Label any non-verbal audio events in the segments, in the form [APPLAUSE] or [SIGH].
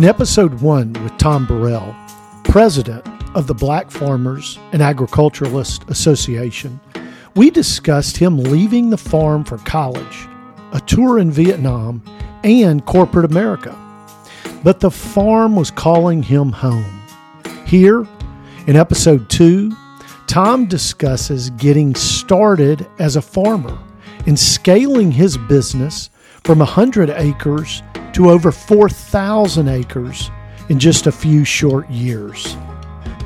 In episode one with Tom Burrell, president of the Black Farmers and Agriculturalists Association, we discussed him leaving the farm for college, a tour in Vietnam, and corporate America. But the farm was calling him home. Here, in episode two, Tom discusses getting started as a farmer and scaling his business from 100 acres to over 4,000 acres in just a few short years.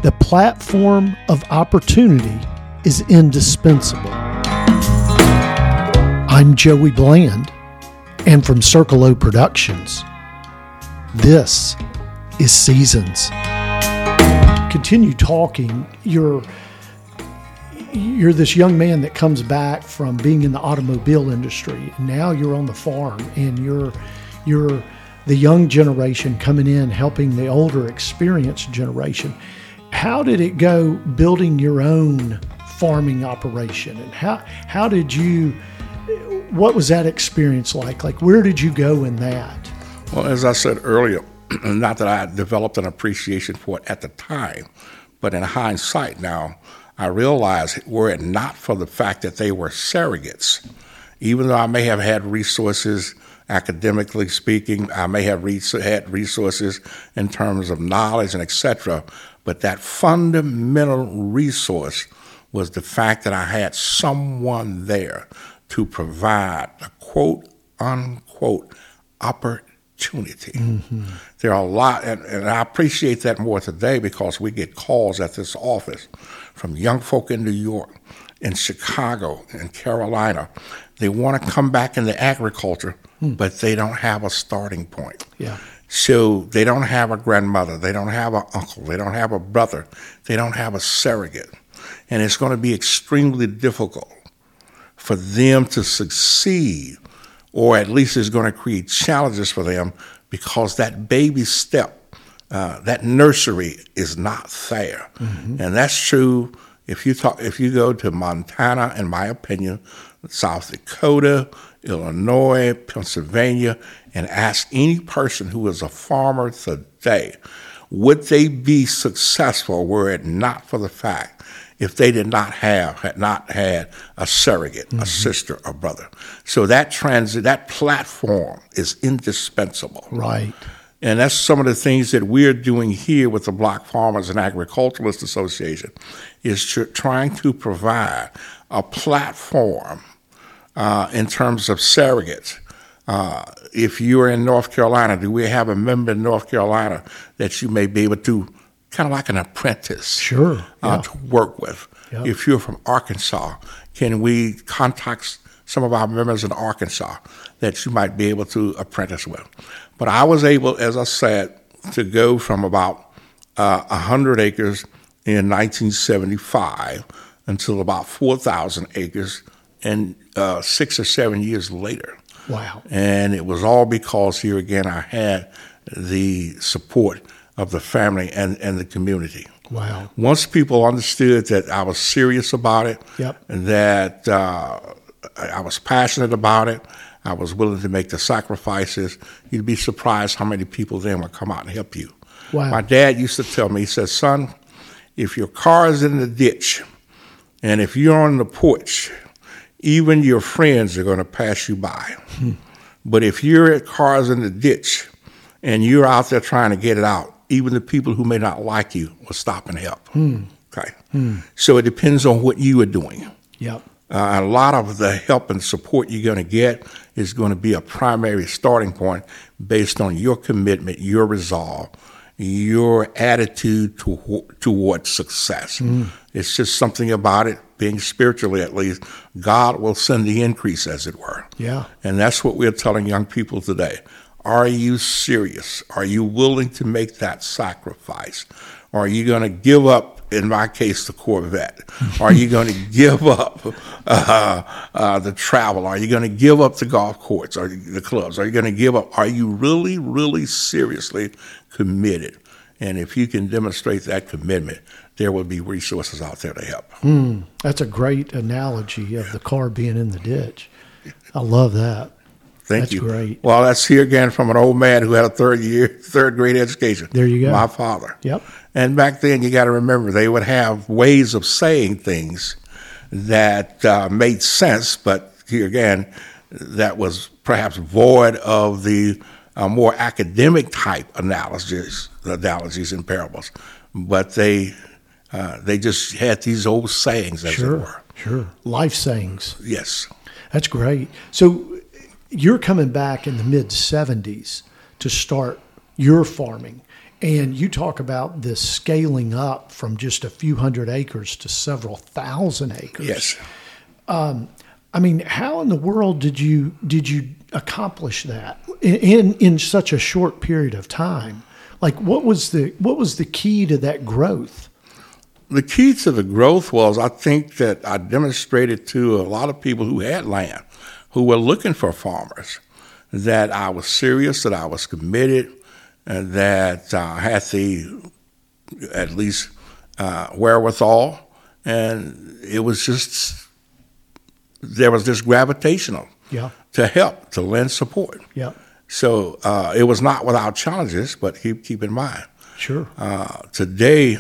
The platform of opportunity is indispensable. I'm Joey Bland, and from Circle O Productions, this is Seasons. Continue talking. You're you're this young man that comes back from being in the automobile industry now you're on the farm and you're you're the young generation coming in helping the older experienced generation. How did it go building your own farming operation? And how how did you what was that experience like? Like where did you go in that? Well as i said earlier [CLEARS THROAT] not that i developed an appreciation for it at the time but in hindsight now I realize were it not for the fact that they were surrogates, even though I may have had resources academically speaking, I may have had resources in terms of knowledge and etc. But that fundamental resource was the fact that I had someone there to provide a quote unquote opportunity. Mm-hmm. There are a lot, and, and I appreciate that more today because we get calls at this office from young folk in New York, in Chicago, in Carolina. They want to come back into agriculture, hmm. but they don't have a starting point. Yeah. So they don't have a grandmother, they don't have an uncle, they don't have a brother, they don't have a surrogate. And it's going to be extremely difficult for them to succeed, or at least it's going to create challenges for them because that baby step uh, that nursery is not there, mm-hmm. and that's true. If you talk, if you go to Montana, in my opinion, South Dakota, Illinois, Pennsylvania, and ask any person who is a farmer today, would they be successful were it not for the fact if they did not have had not had a surrogate, mm-hmm. a sister, a brother. So that transit, that platform is indispensable. Right. And that's some of the things that we're doing here with the Black Farmers and Agriculturalists Association, is tr- trying to provide a platform uh, in terms of surrogates. Uh, if you're in North Carolina, do we have a member in North Carolina that you may be able to, kind of like an apprentice, sure, uh, yeah. to work with? Yep. If you're from Arkansas, can we contact some of our members in Arkansas that you might be able to apprentice with? But I was able, as I said, to go from about uh, 100 acres in 1975 until about 4,000 acres and uh, six or seven years later. Wow. And it was all because here again I had the support of the family and, and the community. Wow. Once people understood that I was serious about it, yep. that uh, I was passionate about it, I was willing to make the sacrifices. You'd be surprised how many people then would come out and help you. Wow. My dad used to tell me, he said, son, if your car is in the ditch and if you're on the porch, even your friends are going to pass you by. But if your car's in the ditch and you're out there trying to get it out, even the people who may not like you will stop and help. Hmm. Okay. Hmm. So it depends on what you are doing. Yep. Uh, a lot of the help and support you're going to get is going to be a primary starting point based on your commitment, your resolve, your attitude to, towards success. Mm. It's just something about it, being spiritually at least, God will send the increase, as it were. Yeah. And that's what we're telling young people today. Are you serious? Are you willing to make that sacrifice? Are you going to give up in my case, the Corvette? Are you going [LAUGHS] to give up uh, uh, the travel? Are you going to give up the golf courts or the clubs? Are you going to give up? Are you really, really seriously committed? And if you can demonstrate that commitment, there will be resources out there to help. Mm, that's a great analogy of the car being in the ditch. I love that. Thank That's you. great. Well, that's here again from an old man who had a third year, [LAUGHS] third grade education. There you go. My father. Yep. And back then, you got to remember they would have ways of saying things that uh, made sense, but here again, that was perhaps void of the uh, more academic type analogies, analogies and parables. But they uh, they just had these old sayings, as it Sure, were. sure. Life sayings. Yes. That's great. So you're coming back in the mid 70s to start your farming. And you talk about this scaling up from just a few hundred acres to several thousand acres. Yes. Um, I mean, how in the world did you did you accomplish that in in, such a short period of time? Like, what was the what was the key to that growth? The key to the growth was I think that I demonstrated to a lot of people who had land, who were looking for farmers, that I was serious, that I was committed, and that I had the at least uh, wherewithal, and it was just there was this gravitational Yeah, to help to lend support. yeah, So uh, it was not without challenges, but keep keep in mind sure, uh, today,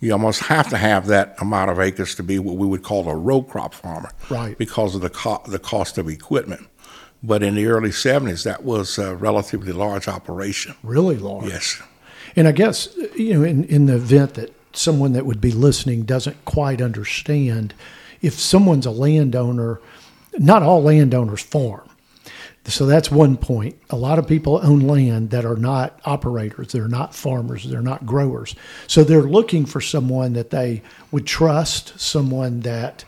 you almost have to have that amount of acres to be what we would call a row crop farmer, Right. Because of the co- the cost of equipment. But in the early '70s, that was a relatively large operation. really large. Yes, And I guess you know, in in the event that someone that would be listening doesn't quite understand, if someone's a landowner, not all landowners farm. So that's one point. A lot of people own land that are not operators, they're not farmers, they're not growers. So they're looking for someone that they would trust, someone that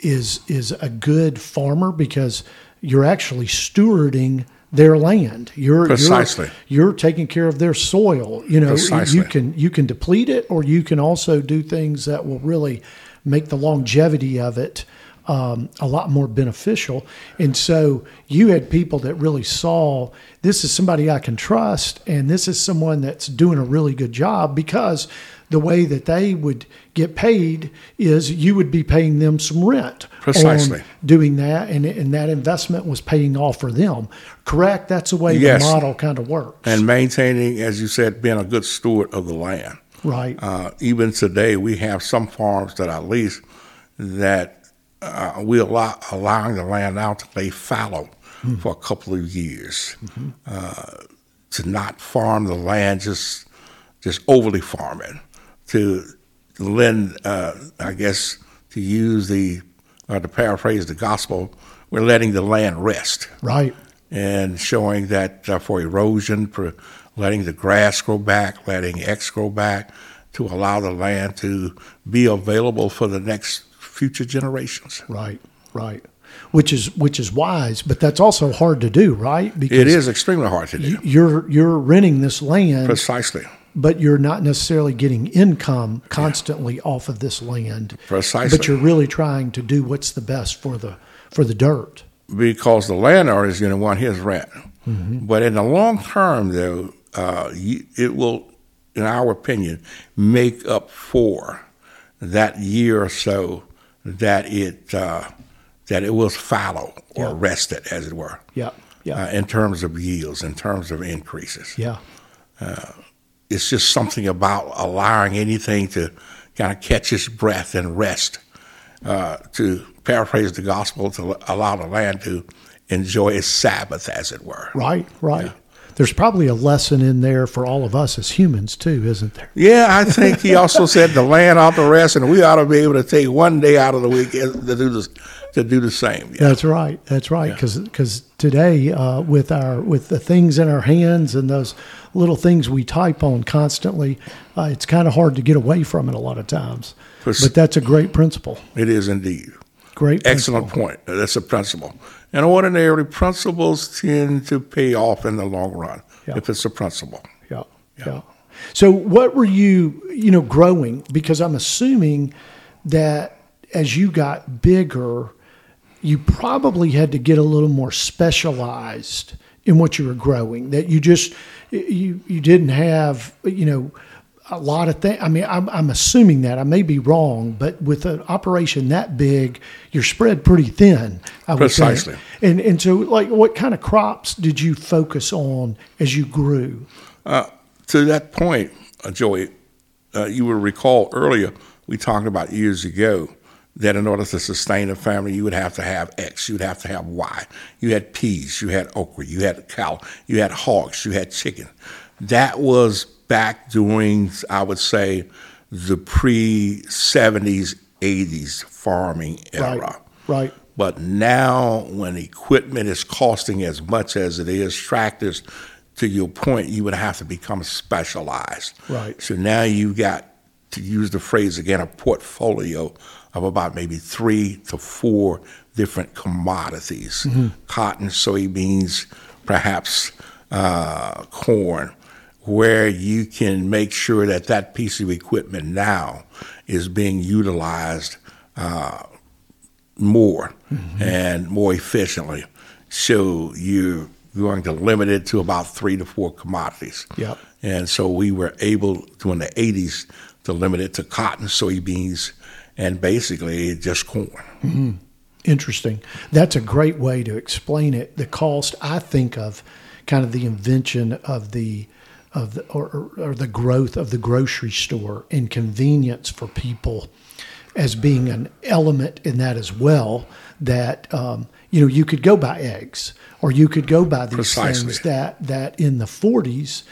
is is a good farmer because you're actually stewarding their land. You're Precisely. You're, you're taking care of their soil. You know, Precisely. you can you can deplete it, or you can also do things that will really make the longevity of it um, a lot more beneficial. And so you had people that really saw this is somebody I can trust, and this is someone that's doing a really good job because the way that they would get paid is you would be paying them some rent Precisely. doing that, and, and that investment was paying off for them. Correct? That's the way Yes. the model kind of works. and maintaining, as you said, being a good steward of the land. right. Uh, even today, we have some farms that I lease that uh, we allow allowing the land now to lay fallow for a couple of years, uh, to not farm the land just just overly farm it, to lend, uh, I guess, to use the uh, to paraphrase the gospel, we're letting the land rest right. and showing that uh, for erosion, for letting the grass grow back, letting X grow back, to allow the land to be available for the next future generations. Right, right. Which is which is wise, but that's also hard to do, right? Because It is extremely hard to do. You're you're renting this land, Precisely. but you're not necessarily getting income constantly off of this land. Precisely. But you're really trying to do what's the best for the for the dirt. because the landowner is going to want his rent. But in the long term, though, uh, it will, in our opinion, make up for that year or so that it uh, that it was fallow or Yeah. rested, as it were, Yeah, yeah, uh, in terms of yields, in terms of increases. yeah. It's just something about allowing anything to kind of catch its breath and rest. Uh, to paraphrase the gospel, to allow the land to enjoy its Sabbath, as it were. Right, right. There's probably a lesson in there for all of us as humans too, isn't there? Yeah, I think he also [LAUGHS] said the land ought to rest, and we ought to be able to take one day out of the week to do this, to do the same. Yeah. That's right. That's right. Because because today, uh, with our with the things in our hands and those little things we type on constantly, uh, it's kind of hard to get away from it a lot of times. Pers- But that's a great principle. It is indeed. Great. Excellent principle. point. That's a principle. And ordinarily, principles tend to pay off in the long run Yeah. if it's a principle. Yeah, yeah. So, what were you, you know, growing? Because I'm assuming that as you got bigger, you probably had to get a little more specialized in what you were growing. That you just you you didn't have, you know, a lot of things. I mean, I'm, I'm assuming that I may be wrong, but with an operation that big, you're spread pretty thin. I Precisely. And and so, like, what kind of crops did you focus on as you grew? Uh, to that point, uh, Joey, uh, you will recall earlier we talked about years ago that in order to sustain a family, you would have to have X, you would have to have Y. You had peas, you had okra, you had cow, you had hogs, you had chicken. That was back during, I would say, the pre 70s, 80s farming era. Right. right. But now, when equipment is costing as much as it is, tractors, to your point, you would have to become specialized. Right. So now you've got, to use the phrase again, a portfolio of about maybe three to four different commodities mm-hmm. cotton, soybeans, perhaps uh, corn where you can make sure that that piece of equipment now is being utilized uh, more mm-hmm. and more efficiently. So you're going to limit it to about three to four commodities. Yep. And so we were able to, in the 80s to limit it to cotton, soybeans, and basically just corn. Mm-hmm. Interesting. That's a great way to explain it. The cost, I think of kind of the invention of the of the, or, or the growth of the grocery store and convenience for people as being an element in that as well. That um, you know you could go buy eggs or you could go buy these Precisely. things that that in the 40s,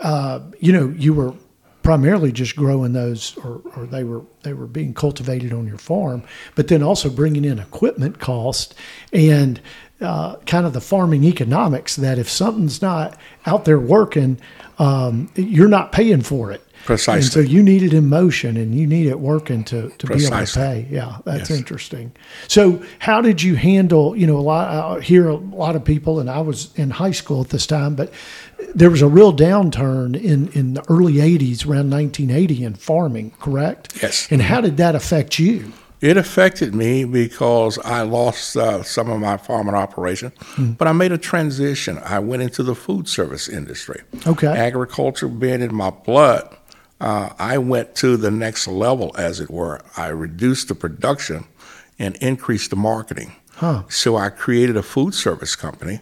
uh, you know, you were primarily just growing those or, or they were they were being cultivated on your farm but then also bringing in equipment cost and uh, kind of the farming economics that if something's not out there working, um, you're not paying for it. Precisely. And so you need it in motion and you need it working to, to be able to pay. Yeah, that's Yes. interesting. So how did you handle, you know, a lot, I hear a lot of people, and I was in high school at this time, but there was a real downturn in, in the early 80s, around 1980 in farming, correct? Yes. And how did that affect you? It affected me because I lost uh, some of my farming operation, but I made a transition. I went into the food service industry. Okay. Agriculture being in my blood, uh, I went to the next level, as it were. I reduced the production and increased the marketing. Huh. So I created a food service company,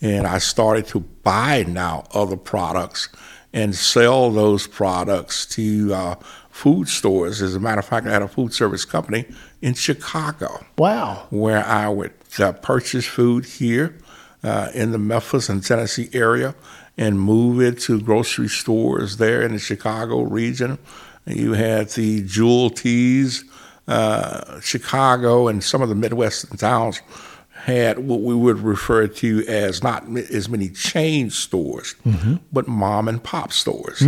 and I started to buy now other products and sell those products to uh, food stores. As a matter of fact, I had a food service company in Chicago Wow. where I would uh, purchase food here uh, in the Memphis and Tennessee area and move it to grocery stores there in the Chicago region. You had the Jewel Teas, uh, Chicago, and some of the Midwestern towns had what we would refer to as not as many chain stores, but mom and pop stores.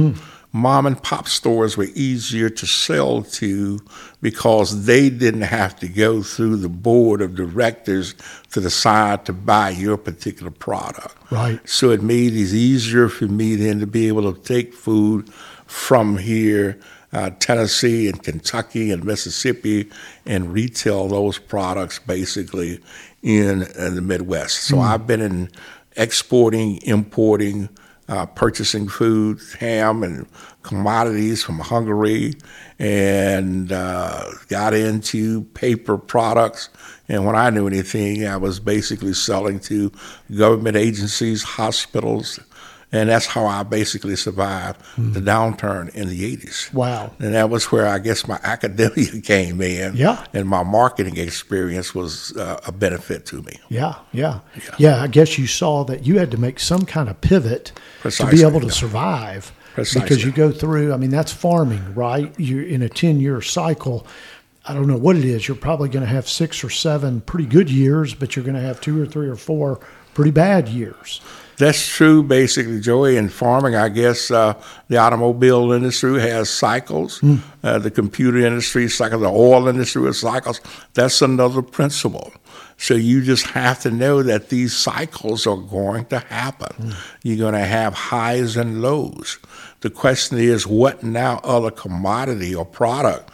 Mom and pop stores were easier to sell to because they didn't have to go through the board of directors to decide to buy your particular product. Right. So it made it easier for me then to be able to take food from here, uh, Tennessee and Kentucky and Mississippi, and retail those products basically in, in the Midwest. So I've been in exporting, importing, uh, purchasing food, ham and commodities from Hungary, and uh, got into paper products. And when I knew anything, I was basically selling to government agencies, hospitals, and that's how I basically survived the downturn in the 80s. Wow. And that was where I guess my academia [LAUGHS] came in. Yeah. And my marketing experience was uh, a benefit to me. Yeah, yeah, yeah, I guess you saw that you had to make some kind of pivot to be able to yeah. survive because you go through. I mean, that's farming, right? You're in a ten-year cycle. I don't know what it is. You're probably going to have six or seven pretty good years, but you're going to have two or three or four pretty bad years. That's true, basically, Joey. In farming, I guess uh, the automobile industry has cycles. Uh, the computer industry cycles. The oil industry has cycles. That's another principle. So you just have to know that these cycles are going to happen. You're going to have highs and lows. The question is, what now other commodity or product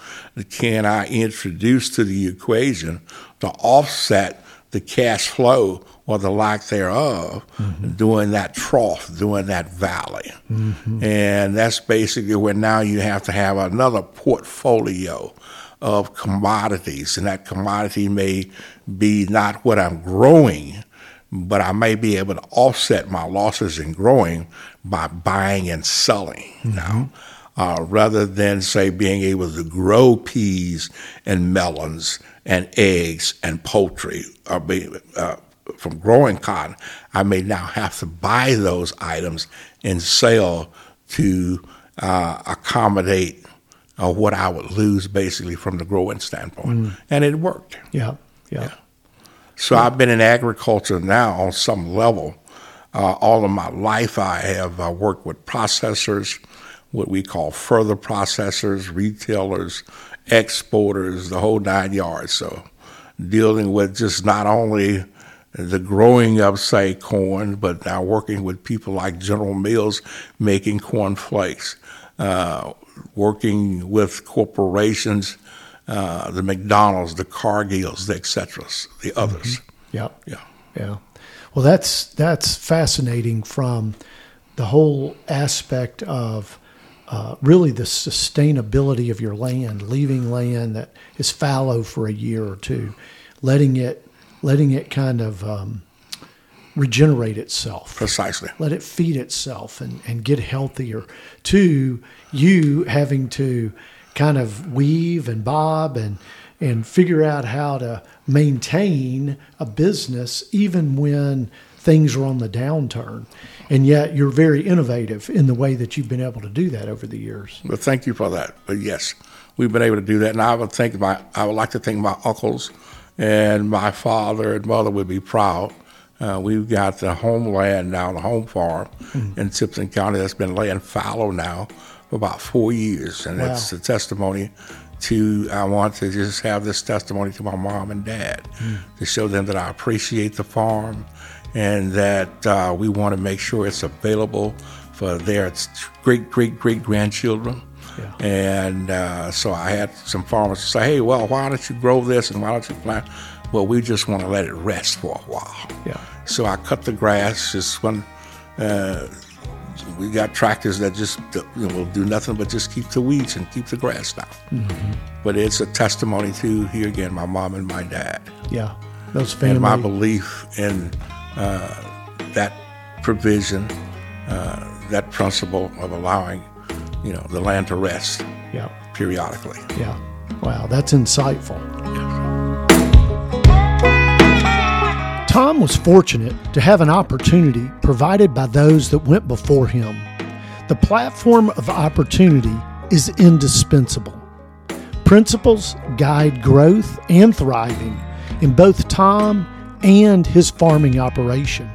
can I introduce to the equation to offset the cash flow or the lack thereof mm-hmm. during that trough, during that valley. Mm-hmm. And that's basically where now you have to have another portfolio of commodities. And that commodity may be not what I'm growing, but I may be able to offset my losses in growing by buying and selling mm-hmm. now. Uh, rather than say being able to grow peas and melons and eggs and poultry, or be, uh, from growing cotton, I may now have to buy those items and sell to uh, accommodate uh, what I would lose basically from the growing standpoint. Mm. And it worked. Yeah, yeah. yeah. So yeah. I've been in agriculture now on some level. Uh, all of my life, I have uh, worked with processors, what we call further processors, retailers, exporters, the whole nine yards. So dealing with just not only the growing of, say, corn, but now working with people like General Mills making corn flakes, uh, working with corporations, uh, the McDonald's, the Cargills, the et cetera, the others. Mm-hmm. Yeah, yeah, yeah. Well, that's that's fascinating from the whole aspect of uh, really the sustainability of your land, leaving land that is fallow for a year or two, letting it letting it kind of um, regenerate itself. Precisely. Let it feed itself and, and get healthier. To you having to kind of weave and bob and and figure out how to maintain a business even when things are on the downturn. And yet you're very innovative in the way that you've been able to do that over the years. Well, thank you for that. But yes, we've been able to do that. And I would think my I would like to think my uncles and my father and mother would be proud. Uh, we've got the homeland now, the home farm mm-hmm. in Simpson County that's been laying fallow now for about four years, and wow. it's a testimony to. I want to just have this testimony to my mom and dad mm. to show them that I appreciate the farm and that uh, we want to make sure it's available for their great great great grandchildren. Yeah. And uh, so I had some farmers say, hey, well, why don't you grow this and why don't you plant? Well, we just want to let it rest for a while. Yeah. So I cut the grass just when uh, we got tractors that just you know, will do nothing but just keep the weeds and keep the grass down. Mm-hmm. But it's a testimony to, here again, my mom and my dad. Yeah. Those family. And my belief in uh, that provision, uh, that principle of allowing you know, the land to rest yeah. periodically. Yeah. Wow, that's insightful. Tom was fortunate to have an opportunity provided by those that went before him. The platform of opportunity is indispensable. Principles guide growth and thriving in both Tom and his farming operation.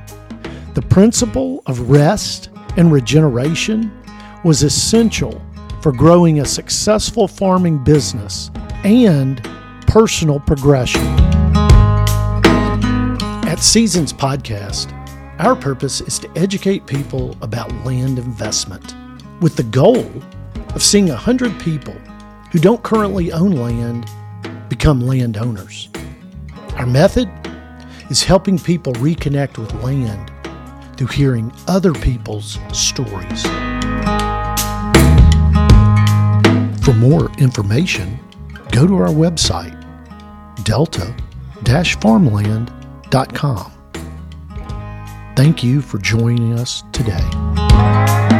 The principle of rest and regeneration was essential for growing a successful farming business and personal progression. At Seasons Podcast, our purpose is to educate people about land investment with the goal of seeing 100 people who don't currently own land become landowners. Our method is helping people reconnect with land through hearing other people's stories. For more information, go to our website, delta farmland.com. Thank you for joining us today.